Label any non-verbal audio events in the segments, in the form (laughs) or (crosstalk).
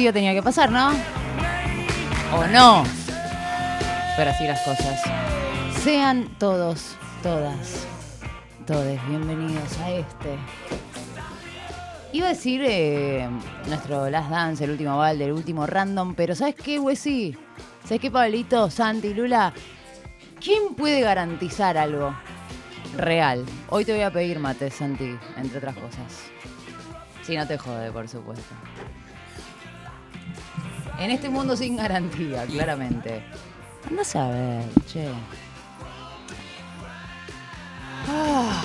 día tenía que pasar, ¿no? ¿O no? Pero así las cosas. Sean todos, todas, todes bienvenidos a este. Iba a decir eh, nuestro Last Dance, el último balde, el último random, pero ¿sabes qué, Wesí? ¿Sabes qué, Pablito, Santi, Lula? ¿Quién puede garantizar algo real? Hoy te voy a pedir mate, Santi, entre otras cosas. Si no te jode, por supuesto. En este mundo sin garantía, claramente. Anda a saber, che. Ah.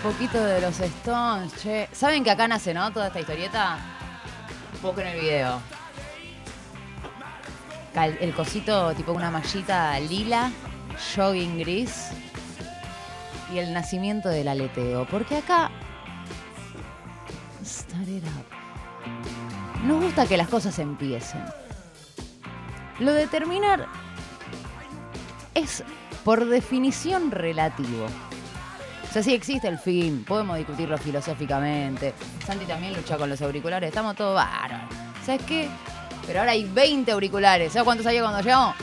poquito de los Stones, che. ¿Saben que acá nace, no? Toda esta historieta. Busquen el video. El cosito, tipo una mallita lila, jogging gris. Y el nacimiento del aleteo. Porque acá. Start it up. Nos gusta que las cosas empiecen. Lo de terminar es por definición relativo. O sea, sí existe el fin, podemos discutirlo filosóficamente. Santi también lucha con los auriculares, estamos todos varos. ¿Sabes qué? Pero ahora hay 20 auriculares. ¿Sabes cuántos hay cuando llegamos?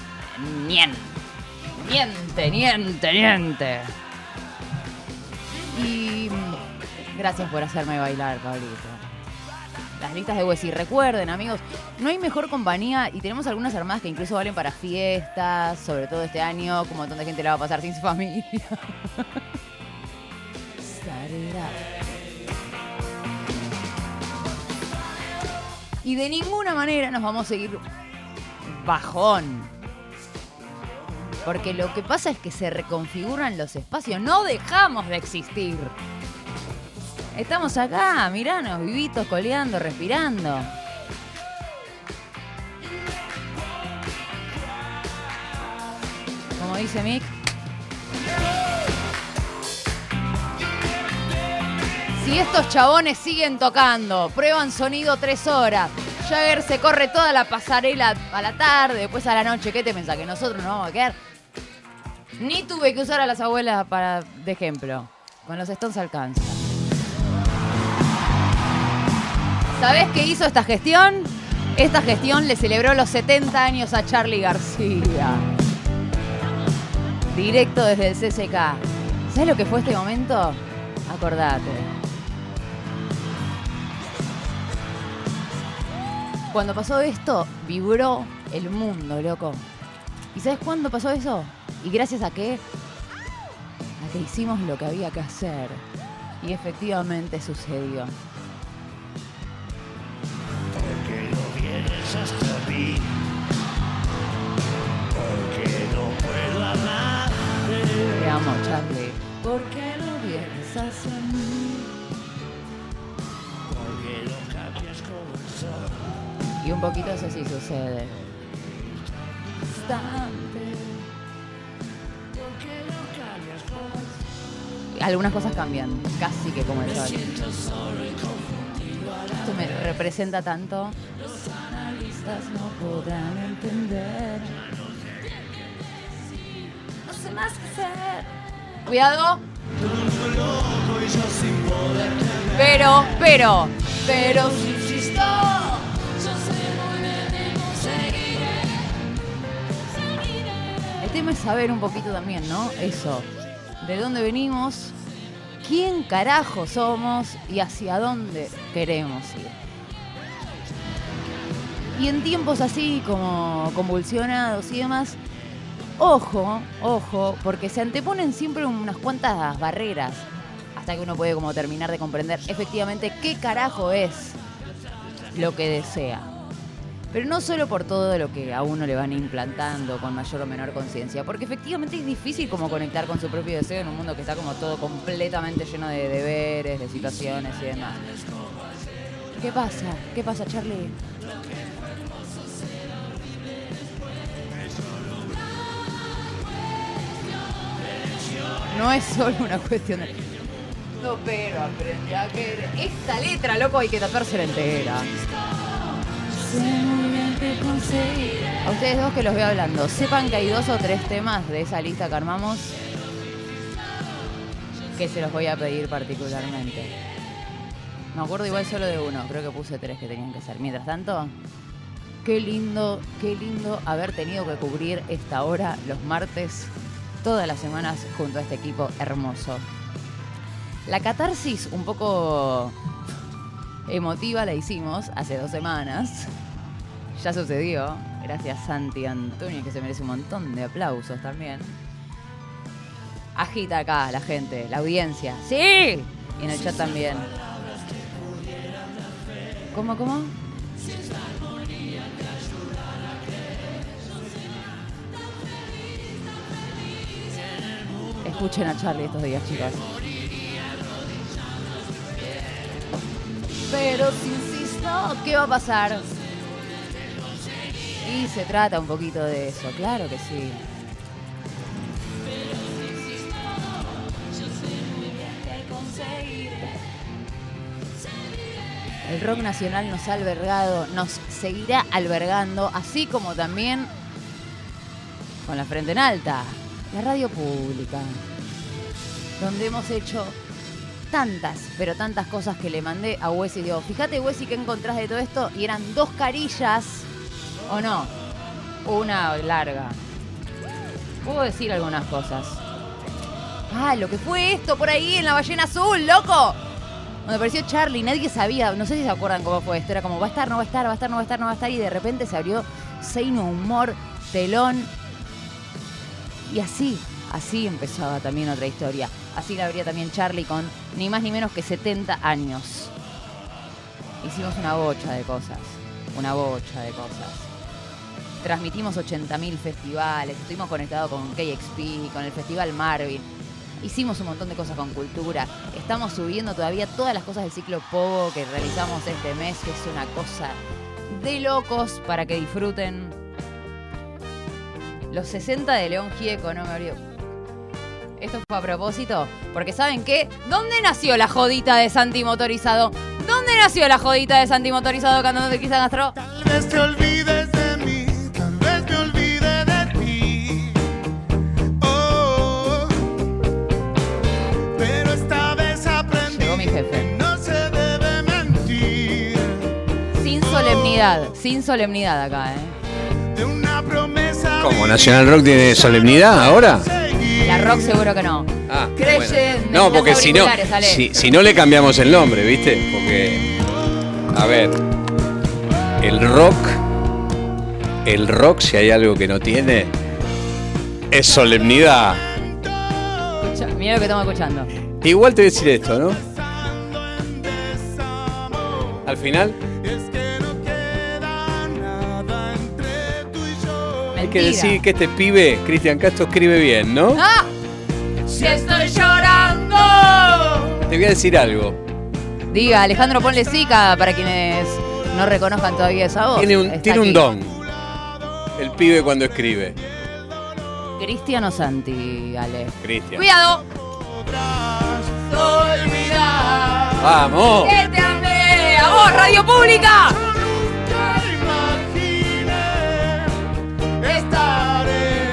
Niente. Niente, niente, niente. Y gracias por hacerme bailar, Pablito las listas de Wessi. Recuerden, amigos, no hay mejor compañía y tenemos algunas armadas que incluso valen para fiestas, sobre todo este año, como un montón de gente la va a pasar sin su familia. (laughs) y de ninguna manera nos vamos a seguir bajón. Porque lo que pasa es que se reconfiguran los espacios, no dejamos de existir. Estamos acá, miranos, vivitos, coleando, respirando. Como dice Mick. Si estos chabones siguen tocando, prueban sonido tres horas, Jagger se corre toda la pasarela a la tarde, después a la noche, ¿qué te pensás? ¿Que nosotros nos vamos a quedar? Ni tuve que usar a las abuelas para, de ejemplo. Con los Stones alcanza. ¿Sabés qué hizo esta gestión? Esta gestión le celebró los 70 años a Charlie García. Directo desde el CCK. ¿Sabes lo que fue este momento? Acordate. Cuando pasó esto, vibró el mundo, loco. ¿Y sabes cuándo pasó eso? ¿Y gracias a qué? A que hicimos lo que había que hacer. Y efectivamente sucedió. Te amo, Charlie. Porque no vienes hacia mí. Porque no cambias como el sol. Y un poquito eso sí sucede. Algunas cosas cambian, casi que como el sol. Esto me representa tanto no podrán entender. Cuidado. Pero, pero, pero El tema es saber un poquito también, ¿no? Eso. De dónde venimos, quién carajo somos y hacia dónde queremos ir. Y en tiempos así como convulsionados y demás, ojo, ojo, porque se anteponen siempre unas cuantas barreras. hasta que uno puede como terminar de comprender efectivamente qué carajo es lo que desea. Pero no solo por todo lo que a uno le van implantando con mayor o menor conciencia, porque efectivamente es difícil como conectar con su propio deseo en un mundo que está como todo completamente lleno de deberes, de situaciones y demás. ¿Qué pasa? ¿Qué pasa, Charlie? No es solo una cuestión de... No, pero aprende a querer. Esta letra, loco, hay que tapársela entera. A ustedes dos que los veo hablando, sepan que hay dos o tres temas de esa lista que armamos que se los voy a pedir particularmente. Me acuerdo igual solo de uno, creo que puse tres que tenían que ser. Mientras tanto, qué lindo, qué lindo haber tenido que cubrir esta hora los martes todas las semanas junto a este equipo hermoso. La catarsis un poco emotiva la hicimos hace dos semanas. Ya sucedió. Gracias Santi Antonio, que se merece un montón de aplausos también. Agita acá la gente, la audiencia. ¡Sí! Y en el chat también. ¿Cómo, cómo? Escuchen a Charlie estos días, chicos. Pero si insisto, ¿qué va a pasar? Y se trata un poquito de eso, claro que sí. El rock nacional nos ha albergado, nos seguirá albergando, así como también con la frente en alta, la radio pública, donde hemos hecho tantas, pero tantas cosas que le mandé a Wesy. Digo, fíjate Wesy que encontrás de todo esto y eran dos carillas, ¿o no? Una larga. Puedo decir algunas cosas. Ah, lo que fue esto por ahí en la ballena azul, loco. Cuando apareció Charlie, nadie sabía, no sé si se acuerdan cómo fue esto, era como va a estar, no va a estar, va a estar, no va a estar, no va a estar, y de repente se abrió Seino Humor, telón. Y así, así empezaba también otra historia. Así la abría también Charlie con ni más ni menos que 70 años. Hicimos una bocha de cosas, una bocha de cosas. Transmitimos 80.000 festivales, estuvimos conectados con KXP, con el Festival Marvin Hicimos un montón de cosas con cultura. Estamos subiendo todavía todas las cosas del ciclo Pogo que realizamos este mes, que es una cosa de locos para que disfruten. Los 60 de León Gieco, no me abrió. Esto fue a propósito, porque ¿saben qué? ¿Dónde nació la jodita de Santi Motorizado? ¿Dónde nació la jodita de Santi Motorizado cantando de Quizá Gastro? Tal vez te olvides de mí, tal vez me olvide de ti. Oh, pero esta vez aprendí Llegó mi jefe. que no se debe mentir. Sin solemnidad, sin solemnidad acá, ¿eh? De una promesa ¿Cómo? ¿Nacional Rock tiene solemnidad ahora? La rock seguro que no. Ah, Creyendo en No, porque si no, si no le cambiamos el nombre, ¿viste? Porque, a ver, el rock, el rock, si hay algo que no tiene, es solemnidad. Escucha, mira lo que estamos escuchando. Igual te voy a decir esto, ¿no? Al final, hay que decir que este pibe, Cristian Castro, escribe bien, ¿no? ¡Ah! ¡Si estoy llorando! Te voy a decir algo. Diga, Alejandro, ponle sica para quienes no reconozcan todavía esa voz. Tiene un, tiene don. El pibe cuando escribe. Cristiano Santi, Ale. Cristian. ¡Cuidado! Olvidar. ¡Vamos! ¡Que te amé! ¡A vos, Radio Pública! Estaré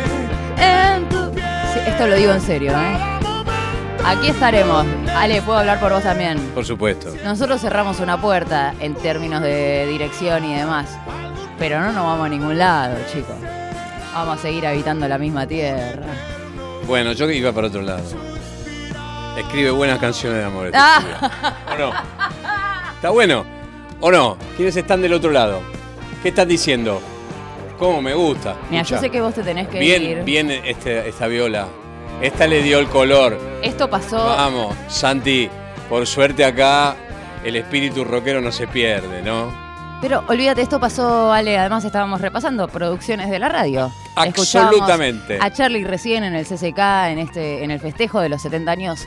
En tu... Sí, esto lo digo en serio, ¿eh? Aquí estaremos. Ale, puedo hablar por vos también. Por supuesto. Nosotros cerramos una puerta en términos de dirección y demás. Pero no nos vamos a ningún lado, chicos. Vamos a seguir habitando la misma tierra. Bueno, yo iba para otro lado. Escribe buenas canciones de amor. este Ah. ¿O no? ¿Está bueno? ¿O no? ¿Quiénes están del otro lado? ¿Qué están diciendo? ¿Cómo me gusta? Mira, yo sé que vos te tenés que bien, ir. bien este, esta viola. Esta le dio el color. Esto pasó. Vamos, Santi, por suerte acá el espíritu rockero no se pierde, ¿no? Pero olvídate, esto pasó, Ale. Además, estábamos repasando producciones de la radio. Escuchábamos Absolutamente. A Charlie recién en el CCK, en, este, en el festejo de los 70 años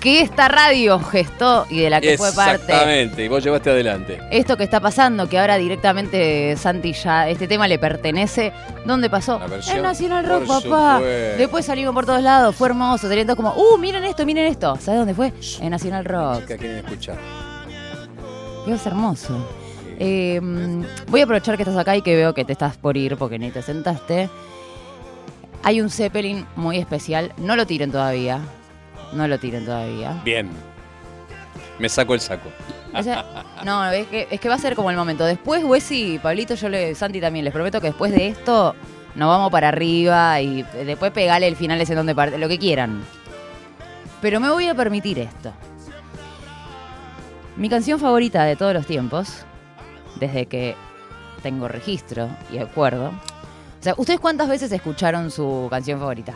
que esta radio gestó y de la que fue parte. Exactamente, y vos llevaste adelante. Esto que está pasando, que ahora directamente Santi ya, este tema le pertenece. ¿Dónde pasó? En National Rock, papá. supuesto. Después salimos por todos lados, fue hermoso, todos como, uh, miren esto, miren esto. ¿Sabes dónde fue? En National Rock. Que quieren escuchar. Es hermoso. Eh, voy a aprovechar que estás acá y que veo que te estás por ir porque ni te sentaste. Hay un Zeppelin muy especial. No lo tiren todavía. No lo tiren todavía. Bien. Me saco el saco. O sea, no, es que, es que va a ser como el momento. Después, Wesy, Pablito, yo le, Santi también, les prometo que después de esto nos vamos para arriba y después pegale el final ese donde parte, lo que quieran. Pero me voy a permitir esto. Mi canción favorita de todos los tiempos, desde que tengo registro y acuerdo. O sea, ¿ustedes cuántas veces escucharon su canción favorita?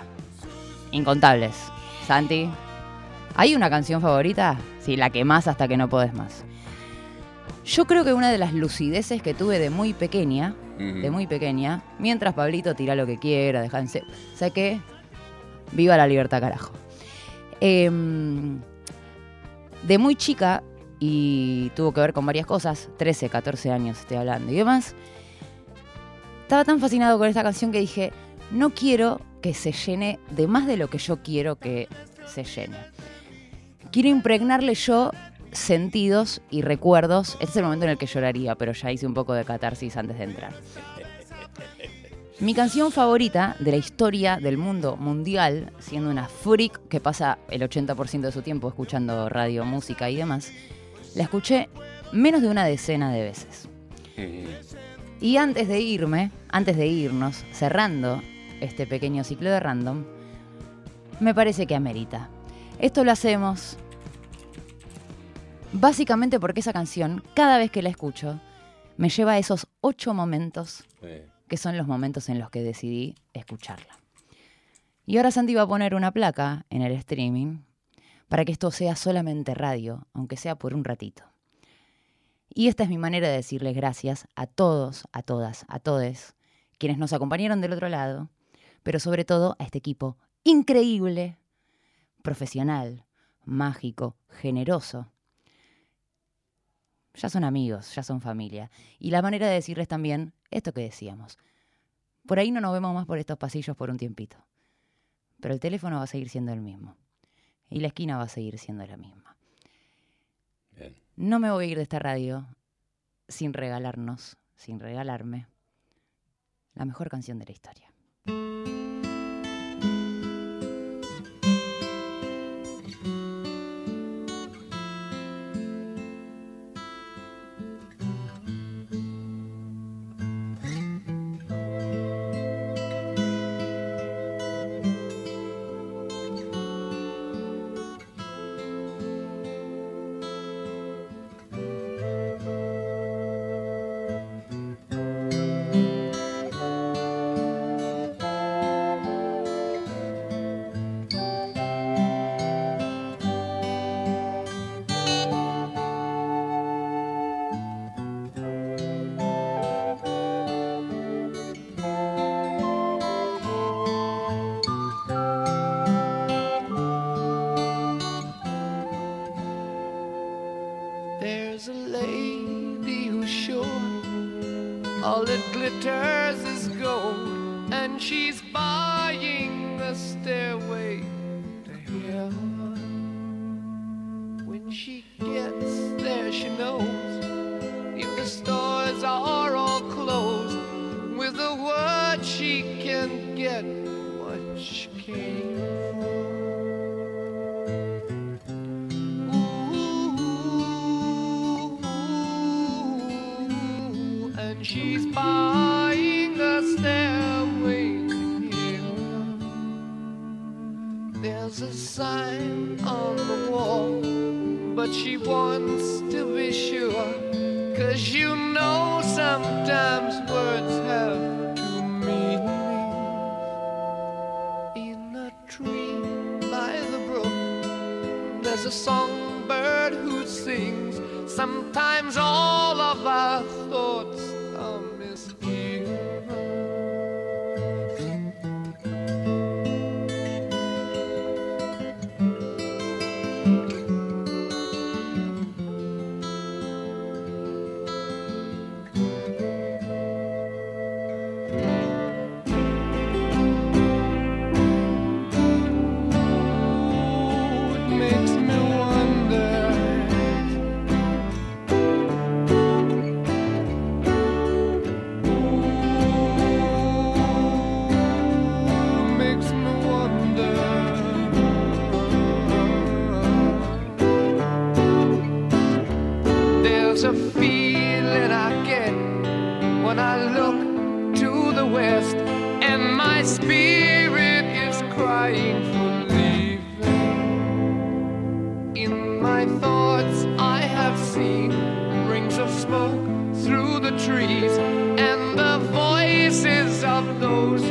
Incontables. Santi, ¿hay una canción favorita? Sí, la que más hasta que no podés más. Yo creo que una de las lucideces que tuve de muy pequeña, de muy pequeña, mientras Pablito tira lo que quiera, dejanse, saqué, viva la libertad carajo. Em, de muy chica, y tuvo que ver con varias cosas, 13, 14 años estoy hablando y demás, estaba tan fascinado con esta canción que dije, no quiero que se llene de más de lo que yo quiero que se llene. Quiero impregnarle yo sentidos y recuerdos. Este es el momento en el que lloraría, pero ya hice un poco de catarsis antes de entrar. Mi canción favorita de la historia del mundo mundial, siendo una freak que pasa el 80% de su tiempo escuchando radio, música y demás, la escuché menos de una decena de veces. Ujú. Y antes de irme, antes de irnos, cerrando este pequeño ciclo de random, me parece que amerita. Esto lo hacemos básicamente porque esa canción, cada vez que la escucho, me lleva a esos ocho momentos que son los momentos en los que decidí escucharla. Y ahora Santi va a poner una placa en el streaming para que esto sea solamente radio, aunque sea por un ratito. Y esta es mi manera de decirles gracias a todos, a todas, a todes, quienes nos acompañaron del otro lado, pero sobre todo a este equipo increíble, profesional, mágico, generoso. Ya son amigos, ya son familia. Y la manera de decirles también esto que decíamos. Por ahí no nos vemos más por estos pasillos por un tiempito. Pero el teléfono va a seguir siendo el mismo. Y la esquina va a seguir siendo la misma. bien. No me voy a ir de esta radio sin regalarnos, sin regalarme, la mejor canción de la historia. Of those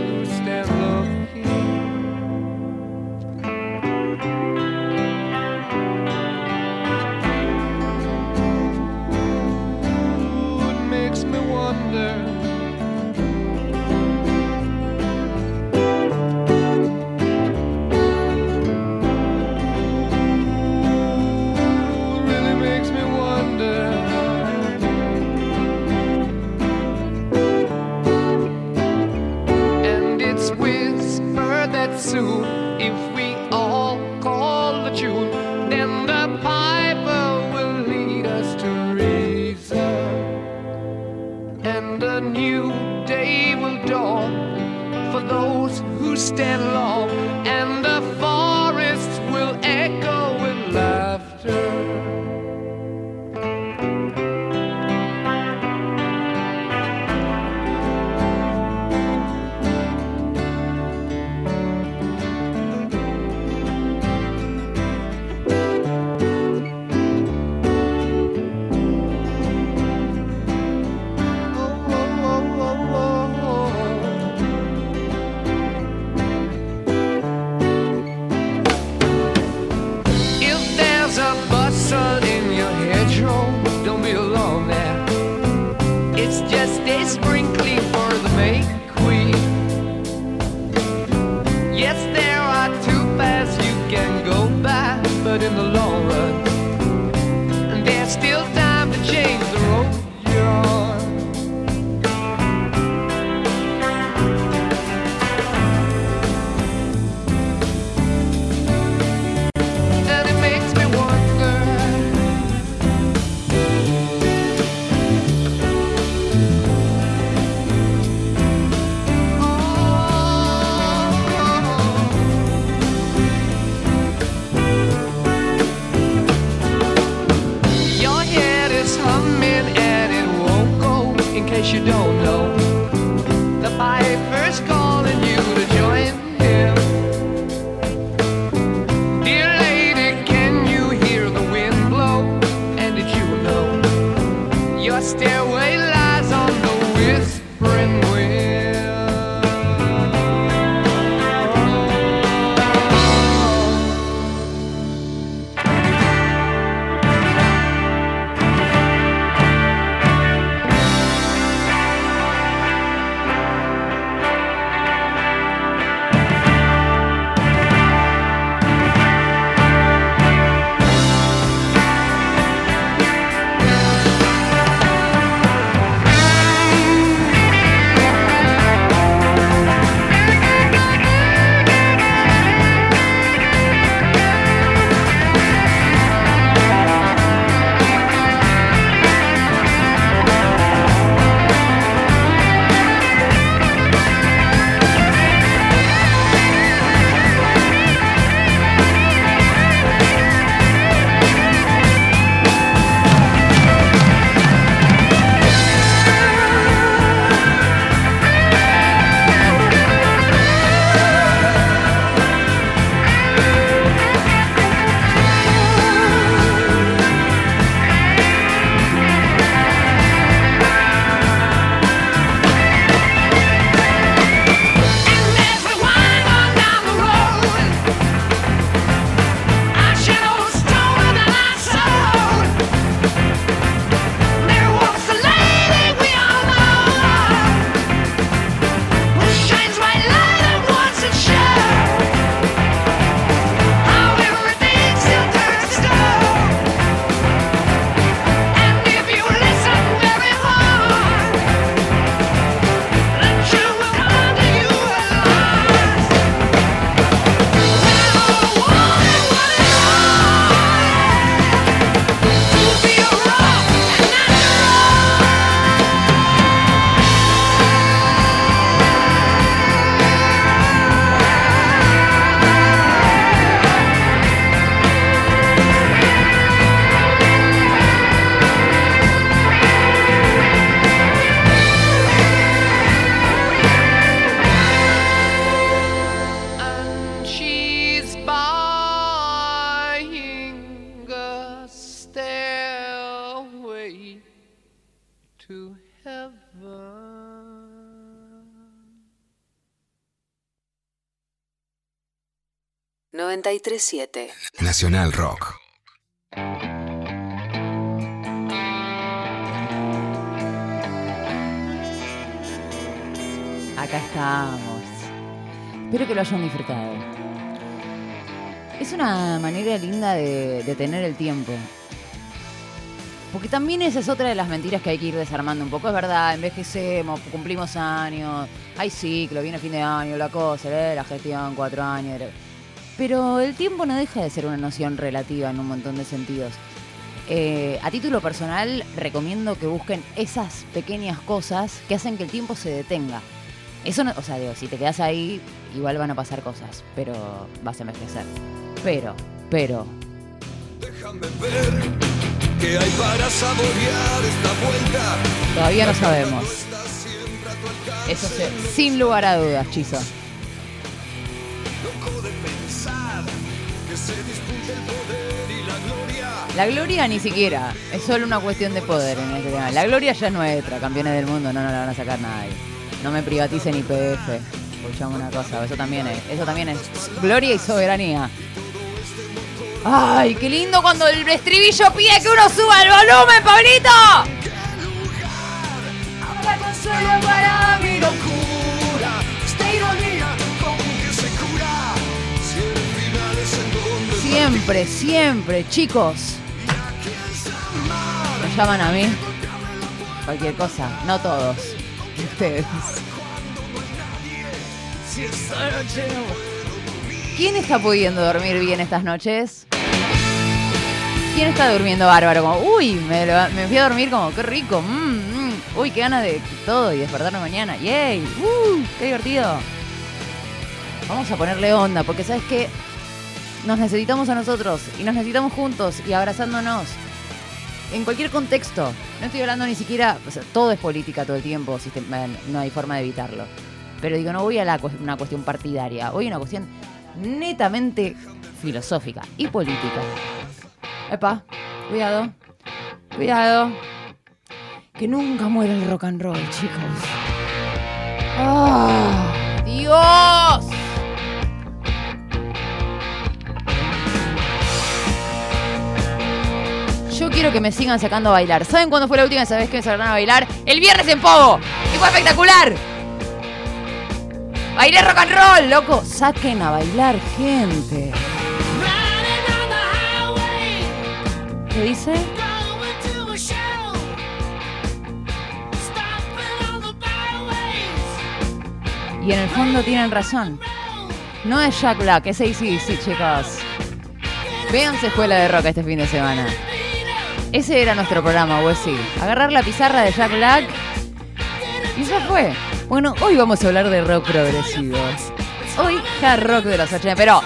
Nacional Rock. Acá estamos. Espero que lo hayan disfrutado. Es una manera linda de, de tener el tiempo. Porque también esa es otra de las mentiras que hay que ir desarmando un poco. Es verdad, envejecemos, cumplimos años, hay ciclo, viene fin de año, la cosa, ¿eh? la gestión, cuatro años. Pero el tiempo no deja de ser una noción relativa en un montón de sentidos. Eh, a título personal, recomiendo que busquen esas pequeñas cosas que hacen que el tiempo se detenga. Eso no, o sea, digo, si te quedas ahí, igual van a pasar cosas, pero vas a envejecer. Pero, pero, Déjame ver qué hay para saborear esta vuelta. todavía no sabemos. Eso se- sin lugar a dudas, Chizo. Se disputa el poder y la gloria. La gloria ni siquiera, es solo una cuestión de poder en este tema. La gloria ya es nuestra, campeones del mundo, no nos la van a sacar nadie. No me privaticen IPF. Escuchame una cosa, eso también es, eso también es gloria y soberanía. Ay, qué lindo cuando el estribillo pide que uno suba el volumen, Pablito. Siempre, siempre, chicos. Me llaman a mí. Cualquier cosa, no todos. Ustedes. ¿Quién está pudiendo dormir bien estas noches? ¿Quién está durmiendo bárbaro? Como, uy, me, me fui a dormir como, qué rico. mm, mm, uy, qué ganas de todo y despertarme mañana. ¡Yay! ¡Uh! ¡Qué divertido! Vamos a ponerle onda, porque ¿sabes qué? Nos necesitamos a nosotros y nos necesitamos juntos y abrazándonos. En cualquier contexto. No estoy hablando ni siquiera. todo es política todo el tiempo, no hay forma de evitarlo. Pero digo, no voy a la, una cuestión partidaria, voy a una cuestión netamente filosófica y política. Epa, cuidado, cuidado. Que nunca muera el rock and roll, chicos. ¡Ah! ¡Dios! Quiero que me sigan sacando a bailar. ¿Saben cuándo fue la última vez que me sacaron a bailar? El viernes en Pogo. Y fue espectacular. Bailé rock and roll, loco. Saquen a bailar gente. ¿Qué dice? Y en el fondo tienen razón. No es Jack Black, es ACDC, chicos. Véanse Escuela de Rock este fin de semana. Ese era nuestro programa, sí. Agarrar la pizarra de Jack Black y ya fue. Bueno, hoy vamos a hablar de rock progresivo. Hoy hard rock de los 80, pero...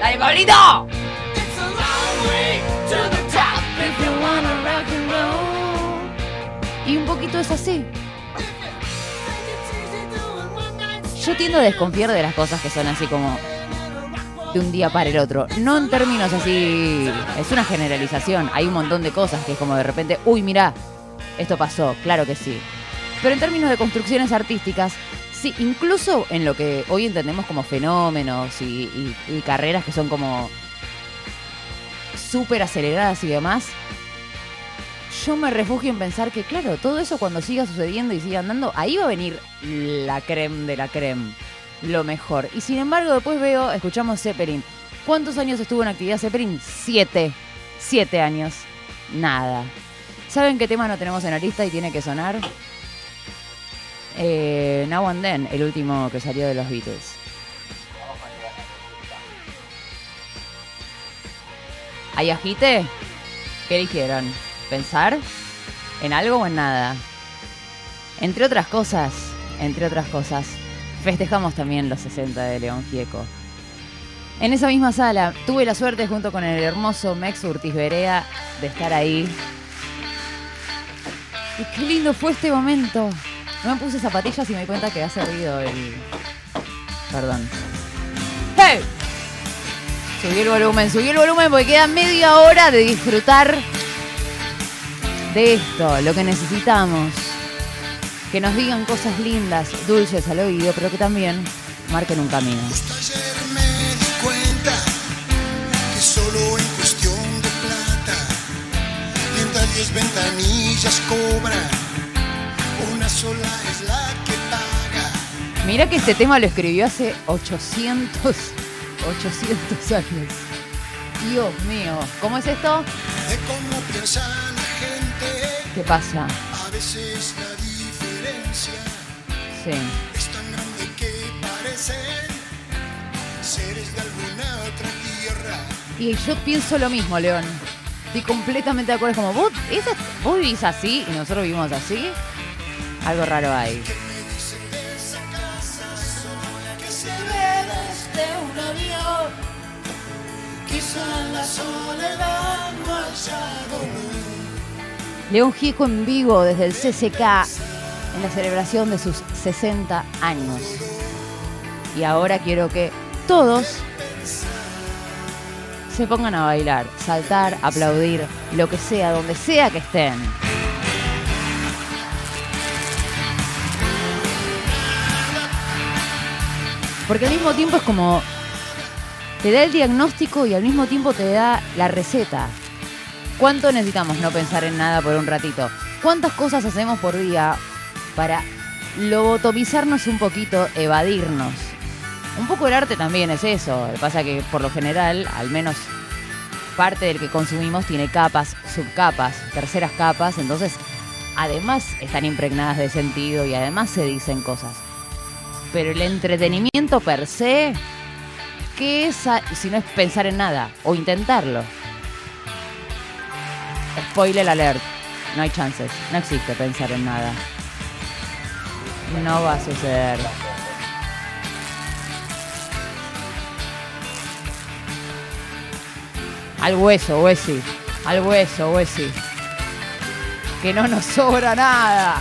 ¡Dale, Pablito! Y un poquito es así. Yo tiendo a desconfiar de las cosas que son así como de un día para el otro. No en términos así. Es una generalización. Hay un montón de cosas que es como de repente, uy, mirá, esto pasó, claro que sí. Pero en términos de construcciones artísticas, sí, incluso en lo que hoy entendemos como fenómenos y, y- y carreras que son como súper aceleradas y demás, yo me refugio en pensar que, claro, todo eso cuando siga sucediendo y siga andando, ahí va a venir la creme de la creme, lo mejor. Y sin embargo, después veo, escuchamos Zeppelin. ¿Cuántos años estuvo en actividad Zeppelin? Siete. Siete años. Nada. ¿Saben qué tema no tenemos en la lista y tiene que sonar? Eh, Now and Then, el último que salió de los Beatles. ¿Hay agite? ¿Qué eligieron? ¿Pensar? ¿En algo o en nada? Entre otras cosas, entre otras cosas, festejamos también los 60 de León Gieco. En esa misma sala tuve la suerte junto con el hermoso Mex Urtiz Berea de estar ahí. Y qué lindo fue este momento. No me puse zapatillas y me di cuenta que ha servido el... Perdón. ¡Hey! Subí el volumen, subí el volumen porque queda media hora de disfrutar de esto, lo que necesitamos. Que nos digan cosas lindas, dulces al oído, pero que también marquen un camino. Mira que este tema lo escribió hace 800, 800 años. Dios mío, ¿cómo es esto? ¿Qué pasa? a veces Sí. es tan grande que parecen seres de alguna otra tierra. Y yo pienso lo mismo, León. Estoy completamente de acuerdo. Es como, ¿vos, esa- vos vivís así y nosotros vivimos así. Algo raro hay. León Gieco en vivo desde el CCK en la celebración de sus 60 años. Y ahora quiero que todos se pongan a bailar, saltar, aplaudir, lo que sea, donde sea que estén. Porque al mismo tiempo es como te da el diagnóstico y al mismo tiempo te da la receta. ¿Cuánto necesitamos no pensar en nada por un ratito? ¿Cuántas cosas hacemos por día para lobotomizarnos un poquito, evadirnos? Un poco el arte también es eso. Lo que pasa que por lo general, al menos parte del que consumimos tiene capas, subcapas, terceras capas, entonces además están impregnadas de sentido y además se dicen cosas. Pero el entretenimiento per se, ¿qué es si no es pensar en nada o intentarlo? Spoiler alert. No hay chances. No existe pensar en nada. No va a suceder. Al hueso, Wesi. Al hueso, Wesi. Que no nos sobra nada.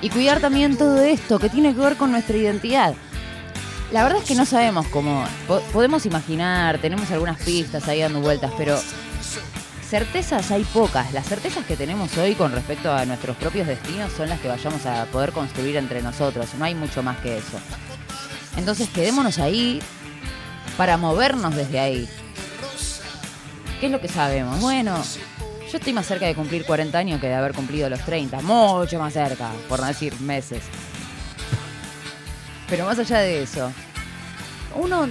Y cuidar también todo esto que tiene que ver con nuestra identidad. La verdad es que no sabemos cómo. po- Podemos imaginar, tenemos algunas pistas ahí dando vueltas, pero certezas hay pocas. Las certezas que tenemos hoy con respecto a nuestros propios destinos son las que vayamos a poder construir entre nosotros. No hay mucho más que eso. Entonces quedémonos ahí para movernos desde ahí. ¿Qué es lo que sabemos? Bueno, yo estoy más cerca de cumplir 40 años que de haber cumplido los 30. Mucho más cerca, por no decir meses. Pero más allá de eso, uno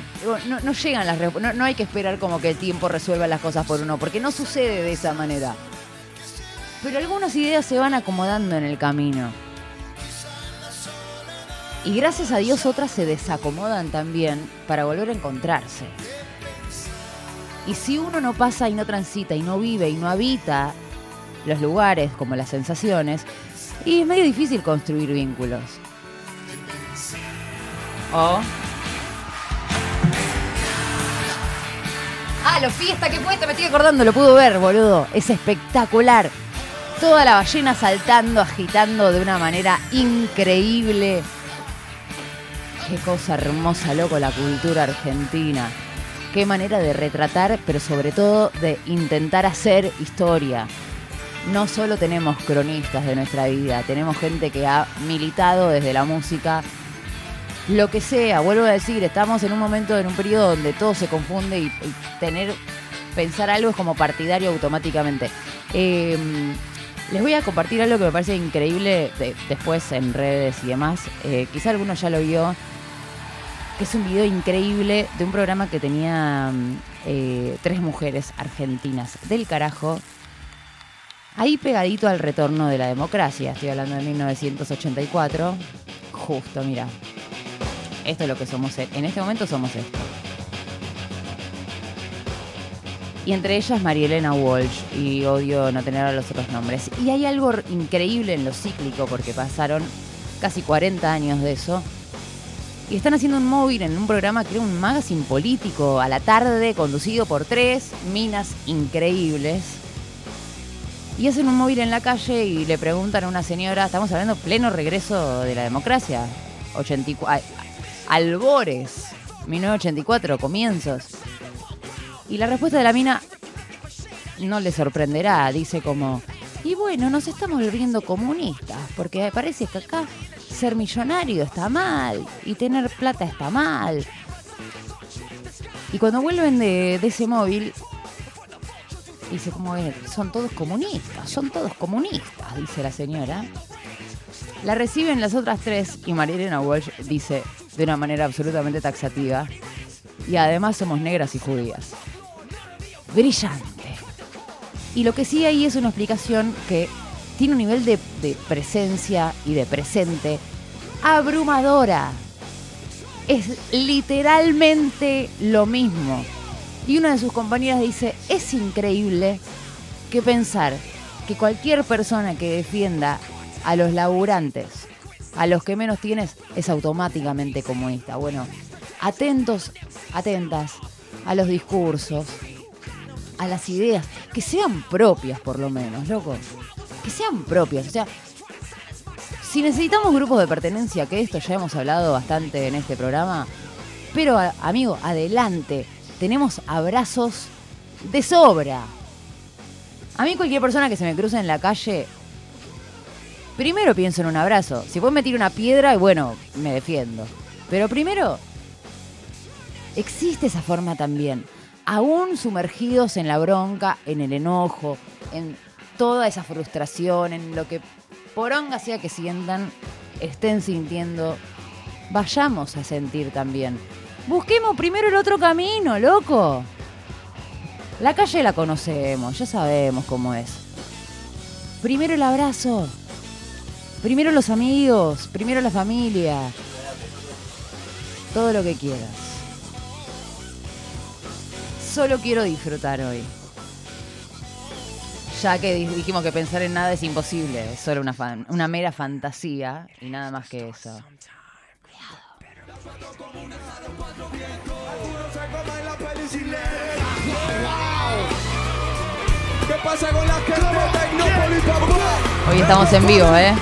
no, llegan las no, no hay que esperar como que el tiempo resuelva las cosas por uno, porque no sucede de esa manera. Pero algunas ideas se van acomodando en el camino. Y gracias a Dios otras se desacomodan también para volver a encontrarse. Y si uno no pasa y no transita y no vive y no habita los lugares como las sensaciones, y es medio difícil construir vínculos. O. Ah, lo fiesta que fue, te me estoy acordando, lo pudo ver, boludo. Es espectacular. Toda la ballena saltando, agitando de una manera increíble. Qué cosa hermosa, loco, la cultura argentina. Qué manera de retratar, pero sobre todo de intentar hacer historia. No solo tenemos cronistas de nuestra vida, tenemos gente que ha militado desde la música, lo que sea, vuelvo a decir, estamos en un momento, en un periodo donde todo se confunde y, tener, pensar algo es como partidario automáticamente. Eh, les voy a compartir algo que me parece increíble de- después en redes y demás. Eh, quizá alguno ya lo vio, que es un video increíble de un programa que tenía mm, eh, tres mujeres argentinas del carajo. Ahí pegadito al retorno de la democracia, estoy hablando de 1984. Justo, mira. Esto es lo que somos, en este momento somos esto. Y entre ellas Marielena Walsh, y odio no tener a los otros nombres. Y hay algo increíble en lo cíclico, porque pasaron casi 40 años de eso. Y están haciendo un móvil en un programa que era un magazine político a la tarde, conducido por tres minas increíbles. Y hacen un móvil en la calle y le preguntan a una señora, estamos hablando pleno regreso de la democracia, 84, albores, 1984, comienzos. Y la respuesta de la mina no le sorprenderá, dice como, y bueno, nos estamos volviendo comunistas, porque parece que acá ser millonario está mal y tener plata está mal. Y cuando vuelven de, de ese móvil, dice como es, son todos comunistas, son todos comunistas, dice la señora. La reciben las otras tres y Marilena Walsh dice de una manera absolutamente taxativa, y además somos negras y judías. Brillante. Y lo que sí hay es una explicación que tiene un nivel de, de presencia y de presente abrumadora. Es literalmente lo mismo. Y una de sus compañeras dice, es increíble que pensar que cualquier persona que defienda a los laburantes, a los que menos tienes, es automáticamente comunista. Bueno, atentos, atentas a los discursos, a las ideas, que sean propias por lo menos, loco. Que sean propias. O sea, si necesitamos grupos de pertenencia, que esto ya hemos hablado bastante en este programa, pero amigo, adelante. Tenemos abrazos de sobra. A mí cualquier persona que se me cruce en la calle, primero pienso en un abrazo. Si puedo meter una piedra, bueno, me defiendo. Pero primero, existe esa forma también. Aún sumergidos en la bronca, en el enojo, en toda esa frustración, en lo que poronga sea que sientan, estén sintiendo, vayamos a sentir también. Busquemos primero el otro camino, loco. La calle la conocemos, ya sabemos cómo es. Primero el abrazo. Primero los amigos, primero la familia. Todo lo que quieras. Solo quiero disfrutar hoy. Ya que di- dijimos que pensar en nada es imposible, es solo una, fan- una mera fantasía y nada más que eso. ¿Qué pasa con la Hoy estamos en vivo, ¿eh?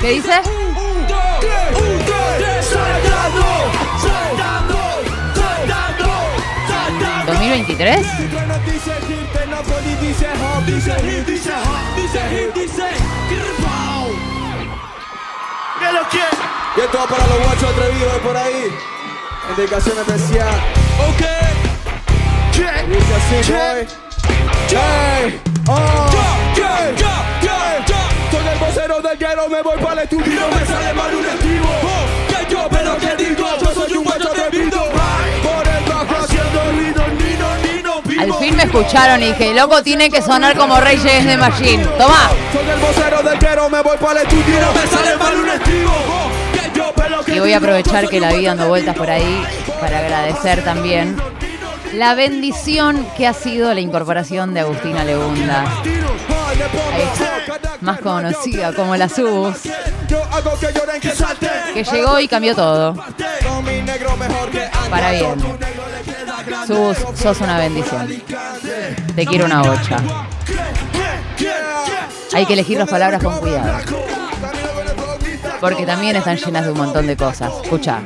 ¿Qué dice? Un, dos, un, tres, saltando, saltando, saltando, saltando. ¿2023? Bueno, dice hit, Tecnópolis dice hop, dice hit, dice hop, dice hit, dice kirpao. ¿Qué lo quiere? Y esto va para los guachos atrevidos de por ahí. En dedicación especial. Ok. Check. Dice así, boy. Check. Oh. Check. Soy el vocero del guero, me voy para el estudio. No me sale mal un estilo. Que yo, pero que digo, yo soy un guacho atrevido. Por el bajo haciendo ruido, nino, nino, vivo. Al fin me escucharon y dije, loco, tiene que sonar como Reyes de Machine. Toma. Soy el vocero del guero, me voy para el estudio. No me sale mal un estilo. Yo, que Y voy a aprovechar yo que la vi dando vueltas por ahí para agradecer también la bendición que ha sido la incorporación de Agustina Legunda, más conocida como la Sus, que llegó y cambió todo. Para bien. Sus, sos una bendición. Te quiero una bocha. Hay que elegir las palabras con cuidado, porque también están llenas de un montón de cosas. Escucha.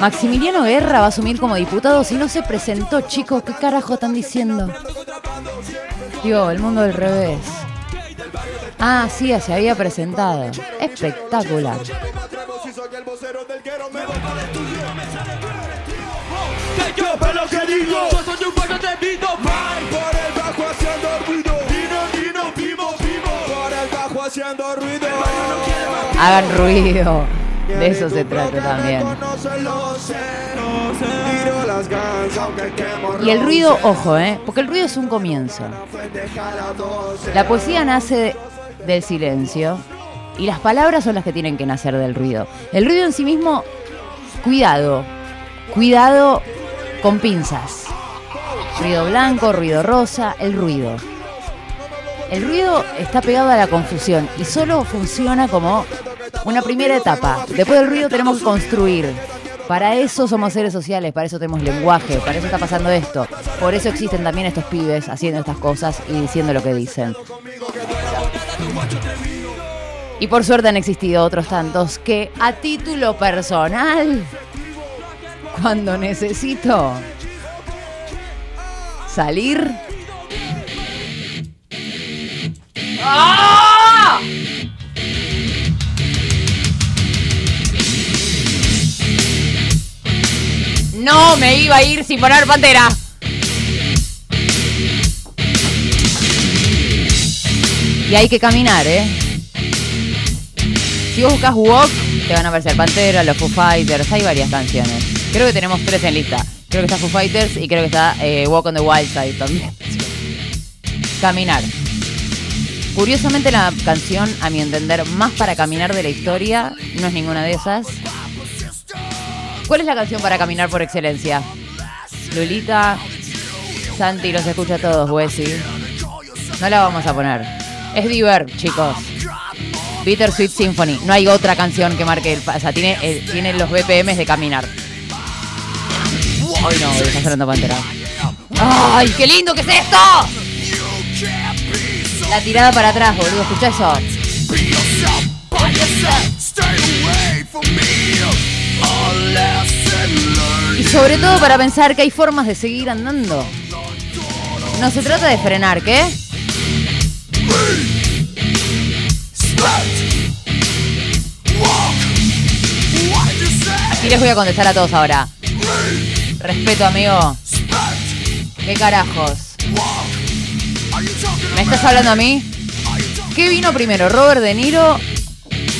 Maximiliano Guerra va a asumir como diputado si no se presentó, chicos. ¿Qué carajo están diciendo? Digo, el mundo del revés. Ah, sí, se había presentado. Espectacular. Hagan ruido. De eso se trata también. Y el ruido, ojo, ¿eh? Porque el ruido es un comienzo. La poesía nace del silencio y las palabras son las que tienen que nacer del ruido. El ruido en sí mismo, cuidado, cuidado con pinzas. Ruido blanco, ruido rosa, el ruido. El ruido está pegado a la confusión y solo funciona como una primera etapa. Después del ruido tenemos que construir. Para eso somos seres sociales, para eso tenemos lenguaje, para eso está pasando esto. Por eso existen también estos pibes haciendo estas cosas y diciendo lo que dicen. Y por suerte han existido otros tantos que a título personal, cuando necesito salir... ¡Ah! No me iba a ir sin poner pantera. Y hay que caminar, ¿eh? Si vos buscas Walk, te van a aparecer Pantera, los Foo Fighters, hay varias canciones. Creo que tenemos tres en lista. Creo que está Foo Fighters y creo que está eh, Walk on the Wild Side también. (laughs) Caminar. Curiosamente la canción, a mi entender, más para caminar de la historia, no es ninguna de esas. ¿Cuál es la canción para caminar por excelencia? Lulita, Santi, los escucha a todos, Wessi. No la vamos a poner. Es Diver, chicos. Bitter Sweet Symphony. No hay otra canción que marque el... O sea, tiene, los BPMs de caminar. Hoy no, está sonando Pantera. ¡Ay, qué lindo que es esto! La tirada para atrás, boludo. Escucha eso. Y sobre todo para pensar que hay formas de seguir andando. No se trata de frenar, ¿qué? Aquí les voy a contestar a todos ahora. Respeto, amigo. ¿Qué carajos? ¿Me estás hablando a mí? ¿Qué vino primero, Robert De Niro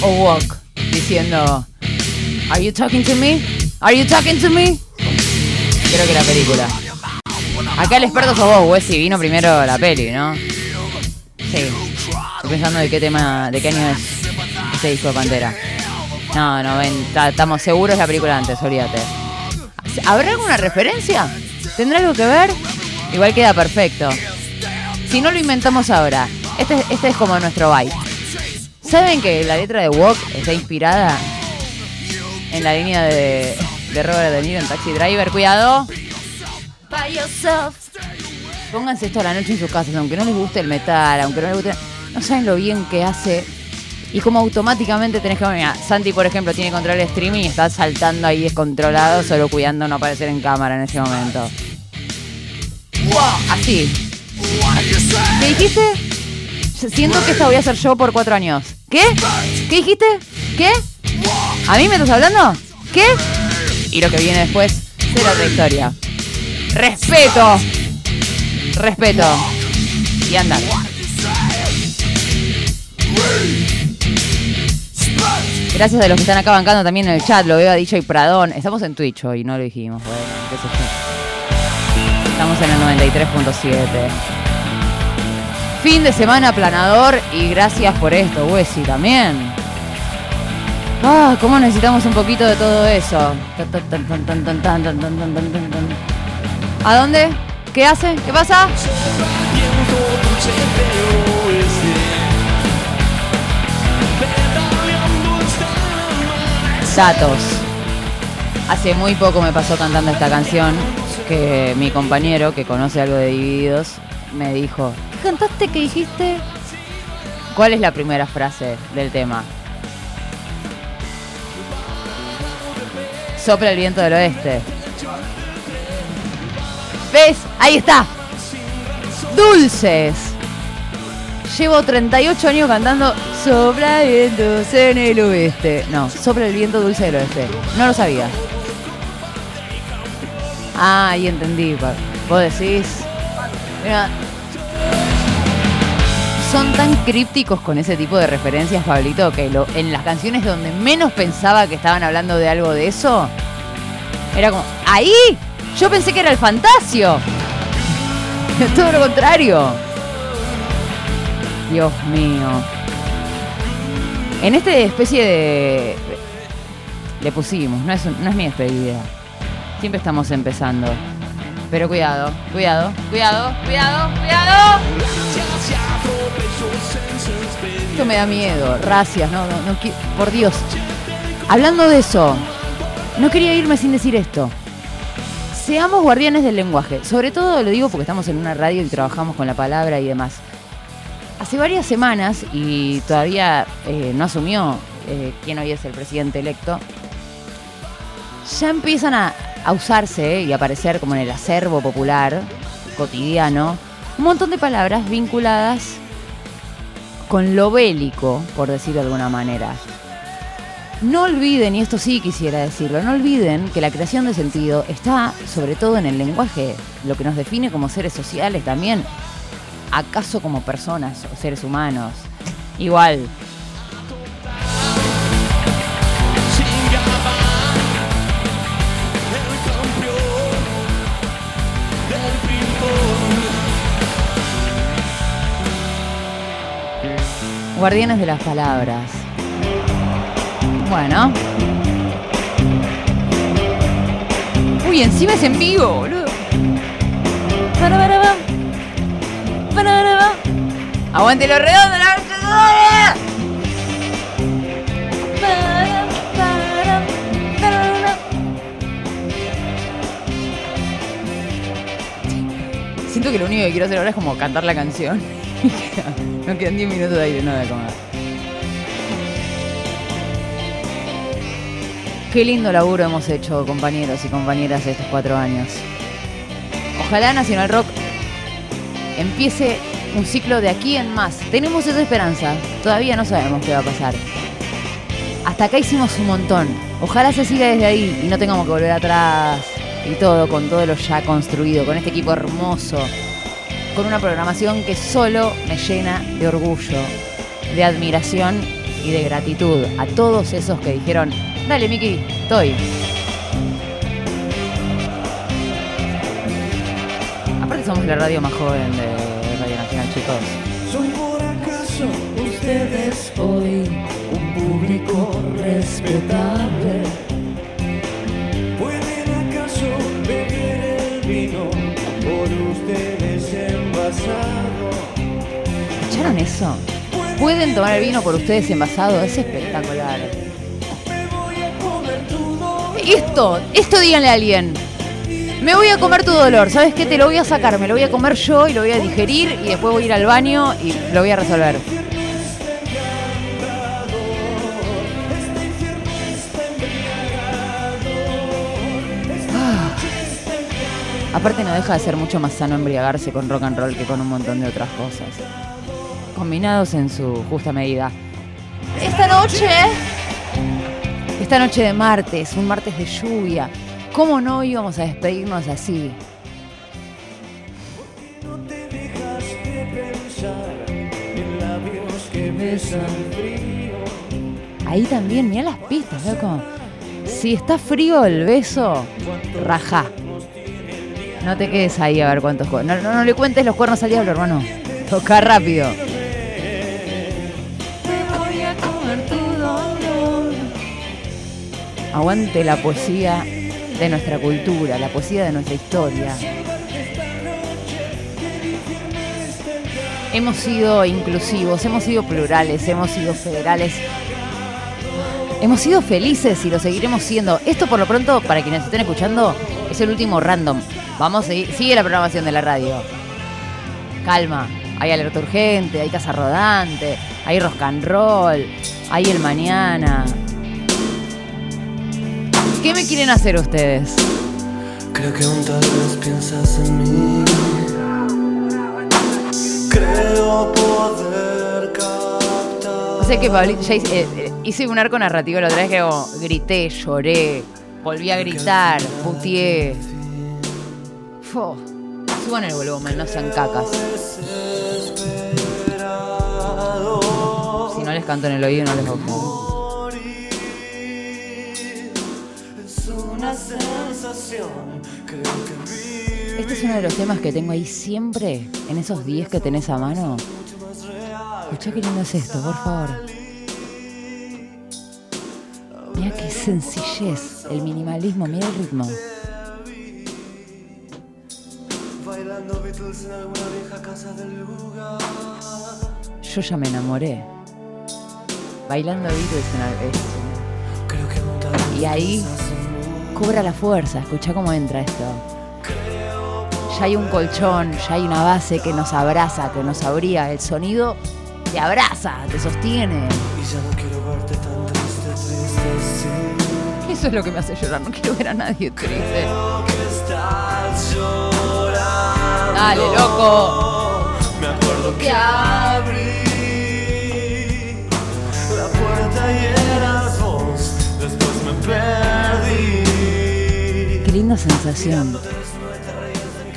o Walk? Diciendo, ¿Are you talking to me? ¿Are you talking to me? Creo que la película. Acá el experto sos vos, Wessi. Vino primero la peli, ¿no? Sí. Estoy pensando de qué tema, de qué año es este disco de Pantera. No, no, ven, ta- estamos seguros la película antes, olvídate. ¿Habrá alguna referencia? ¿Tendrá algo que ver? Igual queda perfecto. Si no lo inventamos ahora, este, este es como nuestro byte. ¿Saben que la letra de Walk está inspirada en la línea de, de Robert De Niro en Taxi Driver? Cuidado. By yourself. Pónganse esto a la noche en sus casas, aunque no les guste el metal, aunque no les guste... No saben lo bien que hace y cómo automáticamente tenés que... Mira, Santi, por ejemplo, tiene control de streaming y está saltando ahí descontrolado, solo cuidando no aparecer en cámara en ese momento. Así. ¿Qué dijiste? Siento que esta voy a hacer yo por cuatro años. ¿Qué? ¿Qué dijiste? ¿Qué? ¿A mí me estás hablando? ¿Qué? Y lo que viene después será otra historia. Respeto. Respeto. Y anda. Gracias a los que están acá bancando también en el chat. Lo veo a y Pradón. Estamos en Twitch hoy, no lo dijimos. Bueno. Estamos en el 93.7. Fin de semana planador y gracias por esto, Wessi, también. Ah, cómo necesitamos un poquito de todo eso. ¿A dónde? ¿Qué hace? ¿Qué pasa? Datos. Hace muy poco me pasó cantando esta canción que mi compañero, que conoce algo de Divididos, me dijo, ¿qué cantaste? ¿Qué dijiste? ¿Cuál es la primera frase del tema? Sopla el viento del oeste. ¿Ves? Ahí está. Dulces. Llevo 38 años cantando Sopla vientos en el oeste. No, sopla el viento dulce del oeste. No lo sabía. Ah, ahí entendí. Vos decís. Mira. Son tan crípticos con ese tipo de referencias, Pablito, que en las canciones donde menos pensaba que estaban hablando de algo de eso, era como, ¡ahí! Yo pensé que era el Fantasio. (laughs) Todo lo contrario. Dios mío. En este especie de... Le pusimos, no es, no es mi despedida. Siempre estamos empezando. Pero cuidado, cuidado, cuidado, cuidado, cuidado. Esto me da miedo, racias, no, no, no por Dios. Hablando de eso, No quería irme sin decir esto. Seamos guardianes del lenguaje. Sobre todo lo digo porque estamos en una radio y trabajamos con la palabra y demás. Hace varias semanas, y todavía eh, no asumió eh, quién hoy es el presidente electo, ya empiezan a, a usarse y aparecer como en el acervo popular cotidiano un montón de palabras vinculadas con lo bélico, por decirlo de alguna manera. No olviden, y esto sí quisiera decirlo, no olviden que la creación de sentido está sobre todo en el lenguaje, lo que nos define como seres sociales también, acaso como personas o seres humanos. Igual, guardianes de las palabras. Bueno. Uy, encima es en vivo, boludo. Aguante lo redondo, la. Siento que lo único que quiero hacer ahora es como cantar la canción. (laughs) No quedan 10 minutos de aire, no de comer. Qué lindo laburo hemos hecho, compañeros y compañeras, estos cuatro años. Ojalá Nacional Rock empiece un ciclo de aquí en más. Tenemos esa esperanza. Todavía no sabemos qué va a pasar. Hasta acá hicimos un montón. Ojalá se siga desde ahí y no tengamos que volver atrás y todo con todo lo ya construido, con este equipo hermoso, con una programación que solo me llena de orgullo, de admiración y de gratitud a todos esos que dijeron, dale Miki, estoy. Aparte somos la radio más joven de Radio Nacional, chicos. ¿Son por acaso ustedes hoy un público respetable? ¿Pueden acaso beber el vino por ustedes? ¿Escucharon eso? ¿Pueden tomar el vino por ustedes envasado? Es espectacular. Esto, esto díganle a alguien. Me voy a comer tu dolor, ¿sabes qué? Te lo voy a sacar, me lo voy a comer yo y lo voy a digerir y después voy a ir al baño y lo voy a resolver. Aparte no deja de ser mucho más sano embriagarse con rock and roll que con un montón de otras cosas. Combinados en su justa medida. Esta noche, esta noche de martes, un martes de lluvia, ¿cómo no íbamos a despedirnos así? Ahí también, mira las pistas, loco. Si está frío el beso, raja. No te quedes ahí a ver cuántos cuernos. No, no, no le cuentes los cuernos al diablo, hermano. Toca rápido. Aguante la poesía de nuestra cultura, la poesía de nuestra historia. Hemos sido inclusivos, hemos sido plurales, hemos sido federales. Hemos sido felices y lo seguiremos siendo. Esto por lo pronto, para quienes estén escuchando, es el último random. Vamos a seguir, sigue la programación de la radio. Calma, hay alerta urgente, hay casa rodante, hay rock and roll, hay el mañana. ¿Qué me quieren hacer ustedes? Creo que aún tal vez piensas en mí. Creo poder captar. No sé qué, Pablito, ya hice, eh, eh, hice un arco narrativo la otra vez que como grité, lloré, volví a gritar, putié. Suban el volumen, no sean cacas. Si no les canto en el oído, no les voy a Es una sensación. Creo que Este es uno de los temas que tengo ahí siempre, en esos 10 que tenés a mano. Escucha qué lindo es esto, por favor. Mira qué sencillez, el minimalismo, mira el ritmo. En alguna vieja casa del lugar. Yo ya me enamoré. Bailando Beatles en la- es- Creo que vez Y ahí cobra la fuerza. Escucha cómo entra esto. Ya hay un colchón, ya hay una base que nos abraza, que nos abría. El sonido te abraza, te sostiene. Y ya no quiero verte tan triste, triste, sí. Eso es lo que me hace llorar. No quiero ver a nadie triste. Dale, loco. Me acuerdo que abrí la puerta y eras vos. Después me perdí. Qué linda sensación.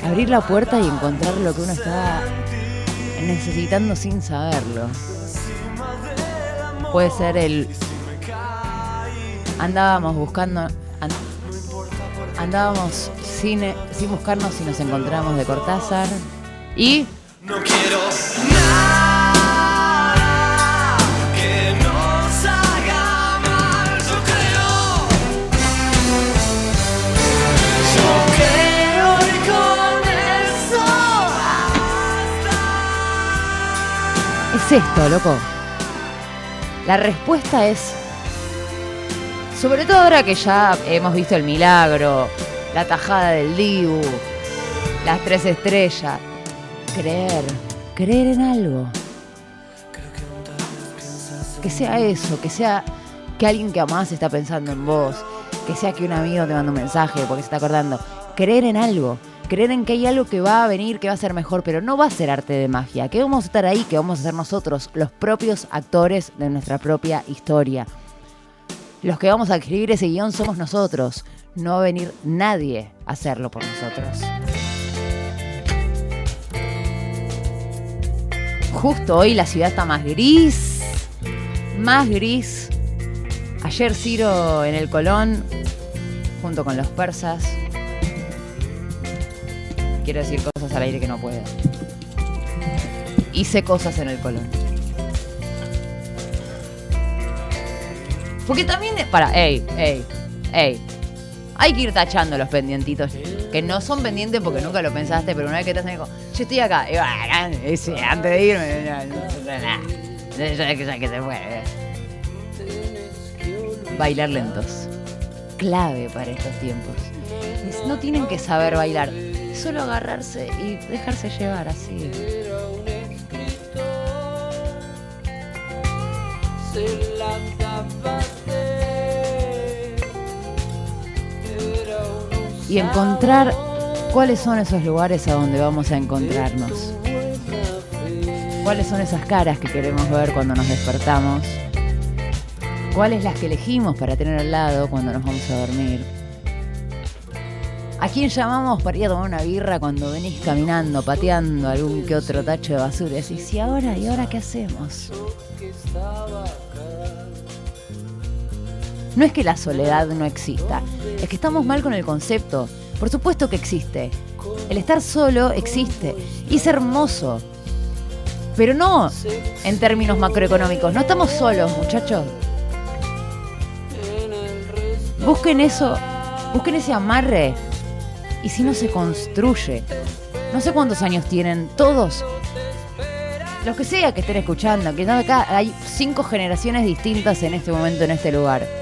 Abrir la puerta y encontrar lo que uno está necesitando sin saberlo. Puede ser el... Andábamos buscando... an- Andábamos sin, sin buscarnos y nos encontramos de Cortázar. Y... No quiero nada que nos haga mal. Yo creo. Yo creo y con eso Es esto, loco. La respuesta es, sobre todo ahora que ya hemos visto el milagro, la tajada del Dibu, las tres estrellas, creer, creer en algo. Que sea eso, que sea que alguien que amás está pensando en vos, que sea que un amigo te manda un mensaje porque se está acordando. Creer en algo, creer en que hay algo que va a venir, que va a ser mejor, pero no va a ser arte de magia, que vamos a estar ahí, que vamos a ser nosotros, los propios actores de nuestra propia historia. Los que vamos a escribir ese guion somos nosotros, no va a venir nadie a hacerlo por nosotros. Justo hoy la ciudad está más gris, más gris. Ayer Ciro en el Colón, junto con los persas. Quiero decir cosas al aire que no puedo. Hice cosas en el Colón. Porque también, para, ey, ey, ey. Hay que ir tachando los pendientitos. Que no son pendientes porque nunca lo pensaste, pero una vez que hacen como, yo estoy acá. Y bueno, antes de irme, ya que se fue. eh. Bailar lentos. Clave para estos tiempos. No tienen que saber bailar, solo agarrarse y dejarse llevar así. Y encontrar cuáles son esos lugares a donde vamos a encontrarnos. ¿Cuáles son esas caras que queremos ver cuando nos despertamos? ¿Cuáles las que elegimos para tener al lado cuando nos vamos a dormir? ¿A quién llamamos para ir a tomar una birra cuando venís caminando, pateando algún que otro tacho de basura? Y decís, ¿y ahora? ¿Y ahora qué hacemos? No es que la soledad no exista, es que estamos mal con el concepto. Por supuesto que existe. El estar solo existe y es hermoso. Pero no en términos macroeconómicos. No estamos solos, muchachos. Busquen eso, busquen ese amarre. Y si no se construye. No sé cuántos años tienen todos. Los que sea que estén escuchando, que acá hay cinco generaciones distintas en este momento en este lugar.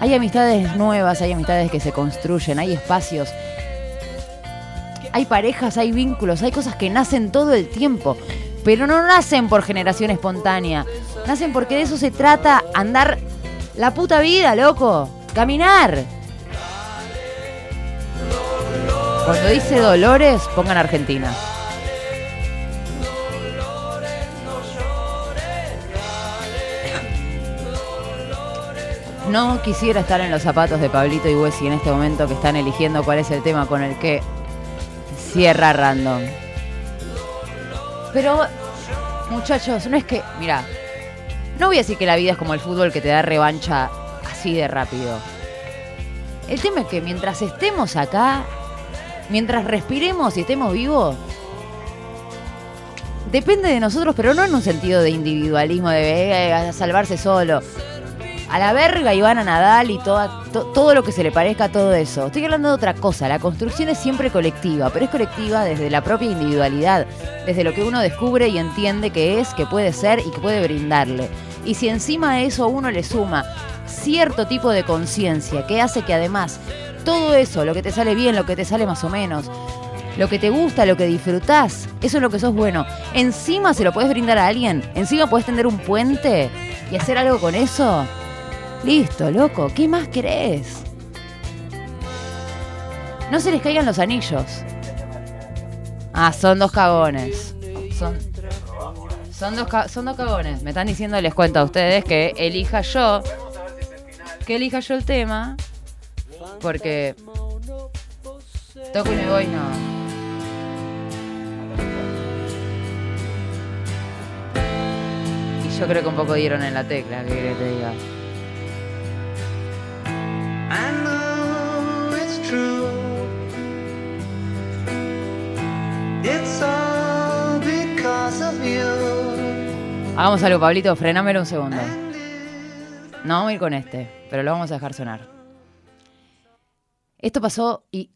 Hay amistades nuevas, hay amistades que se construyen, hay espacios, hay parejas, hay vínculos, hay cosas que nacen todo el tiempo, pero no nacen por generación espontánea, nacen porque de eso se trata andar la puta vida, loco, caminar. Cuando dice Dolores, pongan Argentina. No quisiera estar en los zapatos de Pablito y Wessy en este momento que están eligiendo cuál es el tema con el que cierra random. Pero, muchachos, no es que. Mira, no voy a decir que la vida es como el fútbol que te da revancha así de rápido. El tema es que mientras estemos acá, mientras respiremos y estemos vivos, depende de nosotros, pero no en un sentido de individualismo, de eh, salvarse solo. A la verga Ivana Nadal y toda, to- todo lo que se le parezca a todo eso. Estoy hablando de otra cosa. La construcción es siempre colectiva, pero es colectiva desde la propia individualidad, desde lo que uno descubre y entiende que es, que puede ser y que puede brindarle. Y si encima a eso uno le suma cierto tipo de conciencia que hace que además todo eso, lo que te sale bien, lo que te sale más o menos, lo que te gusta, lo que disfrutás, eso es lo que sos bueno. Encima se lo puedes brindar a alguien, encima puedes tender un puente y hacer algo con eso. Listo, loco, ¿qué más querés? No se les caigan los anillos. Ah, son dos cagones. Son, dos, son dos cagones. Me están diciendo, les cuento a ustedes, que elija yo. Que elija yo el tema. Porque. Toco y me voy, no. Y yo creo que un poco dieron en la tecla, ¿qué querés que te diga? Hagamos algo, Pablito, frenámelo un segundo. No vamos a ir con este, pero lo vamos a dejar sonar. Esto pasó y.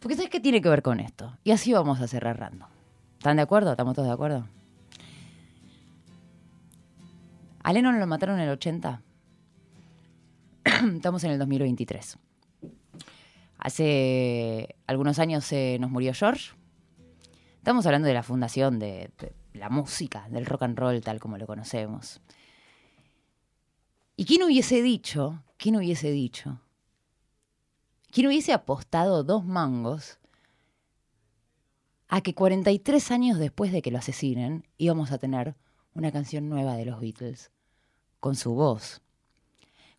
Porque ¿sabes qué tiene que ver con esto? Y así vamos a cerrar random. ¿Están de acuerdo? ¿Estamos todos de acuerdo? A Lennon lo mataron en el 80. (clears throat) Estamos en el 2023. Hace algunos años se nos murió George. Estamos hablando de la fundación de, de la música, del rock and roll tal como lo conocemos. ¿Y quién hubiese dicho, quién hubiese dicho, quién hubiese apostado dos mangos a que 43 años después de que lo asesinen íbamos a tener una canción nueva de los Beatles, con su voz,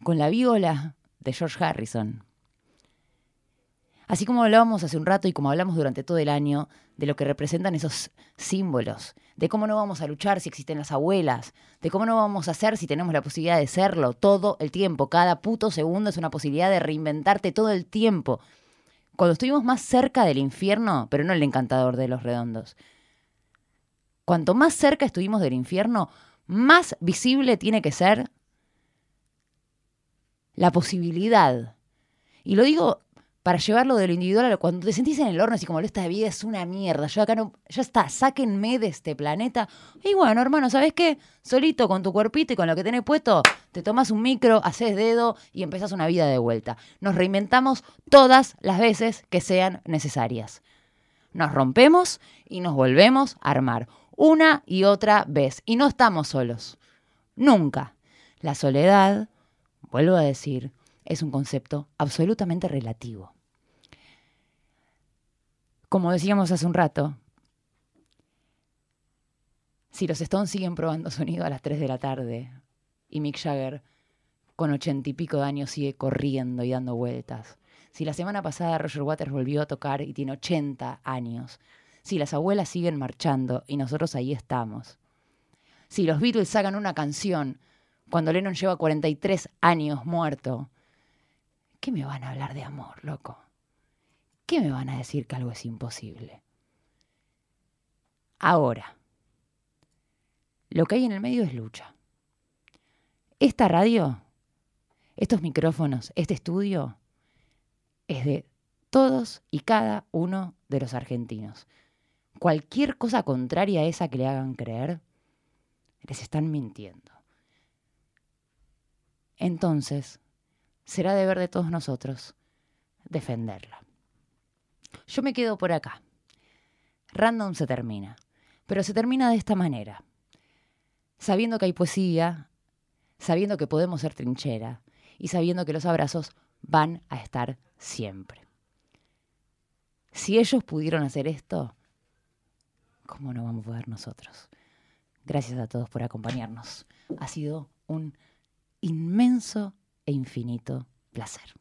con la viola de George Harrison? Así como hablábamos hace un rato y como hablamos durante todo el año de lo que representan esos símbolos, de cómo no vamos a luchar si existen las abuelas, de cómo no vamos a hacer si tenemos la posibilidad de serlo todo el tiempo, cada puto segundo es una posibilidad de reinventarte todo el tiempo. Cuando estuvimos más cerca del infierno, pero no el encantador de los redondos, cuanto más cerca estuvimos del infierno, más visible tiene que ser la posibilidad. Y lo digo para llevarlo de lo individual a lo cuando te sentís en el horno, así como esta vida es una mierda, yo acá no, ya está, sáquenme de este planeta. Y bueno, hermano, ¿sabes qué? Solito con tu cuerpito y con lo que tenés puesto, te tomas un micro, haces dedo y empezás una vida de vuelta. Nos reinventamos todas las veces que sean necesarias. Nos rompemos y nos volvemos a armar una y otra vez. Y no estamos solos. Nunca. La soledad, vuelvo a decir, es un concepto absolutamente relativo. Como decíamos hace un rato, si los Stones siguen probando sonido a las 3 de la tarde y Mick Jagger con ochenta y pico de años sigue corriendo y dando vueltas, si la semana pasada Roger Waters volvió a tocar y tiene 80 años, si las abuelas siguen marchando y nosotros ahí estamos, si los Beatles sacan una canción cuando Lennon lleva 43 años muerto, ¿qué me van a hablar de amor, loco? ¿Qué me van a decir que algo es imposible? Ahora, lo que hay en el medio es lucha. Esta radio, estos micrófonos, este estudio, es de todos y cada uno de los argentinos. Cualquier cosa contraria a esa que le hagan creer, les están mintiendo. Entonces, será deber de todos nosotros defenderla. Yo me quedo por acá. Random se termina, pero se termina de esta manera. Sabiendo que hay poesía, sabiendo que podemos ser trinchera y sabiendo que los abrazos van a estar siempre. Si ellos pudieron hacer esto, ¿cómo no vamos a poder nosotros? Gracias a todos por acompañarnos. Ha sido un inmenso e infinito placer.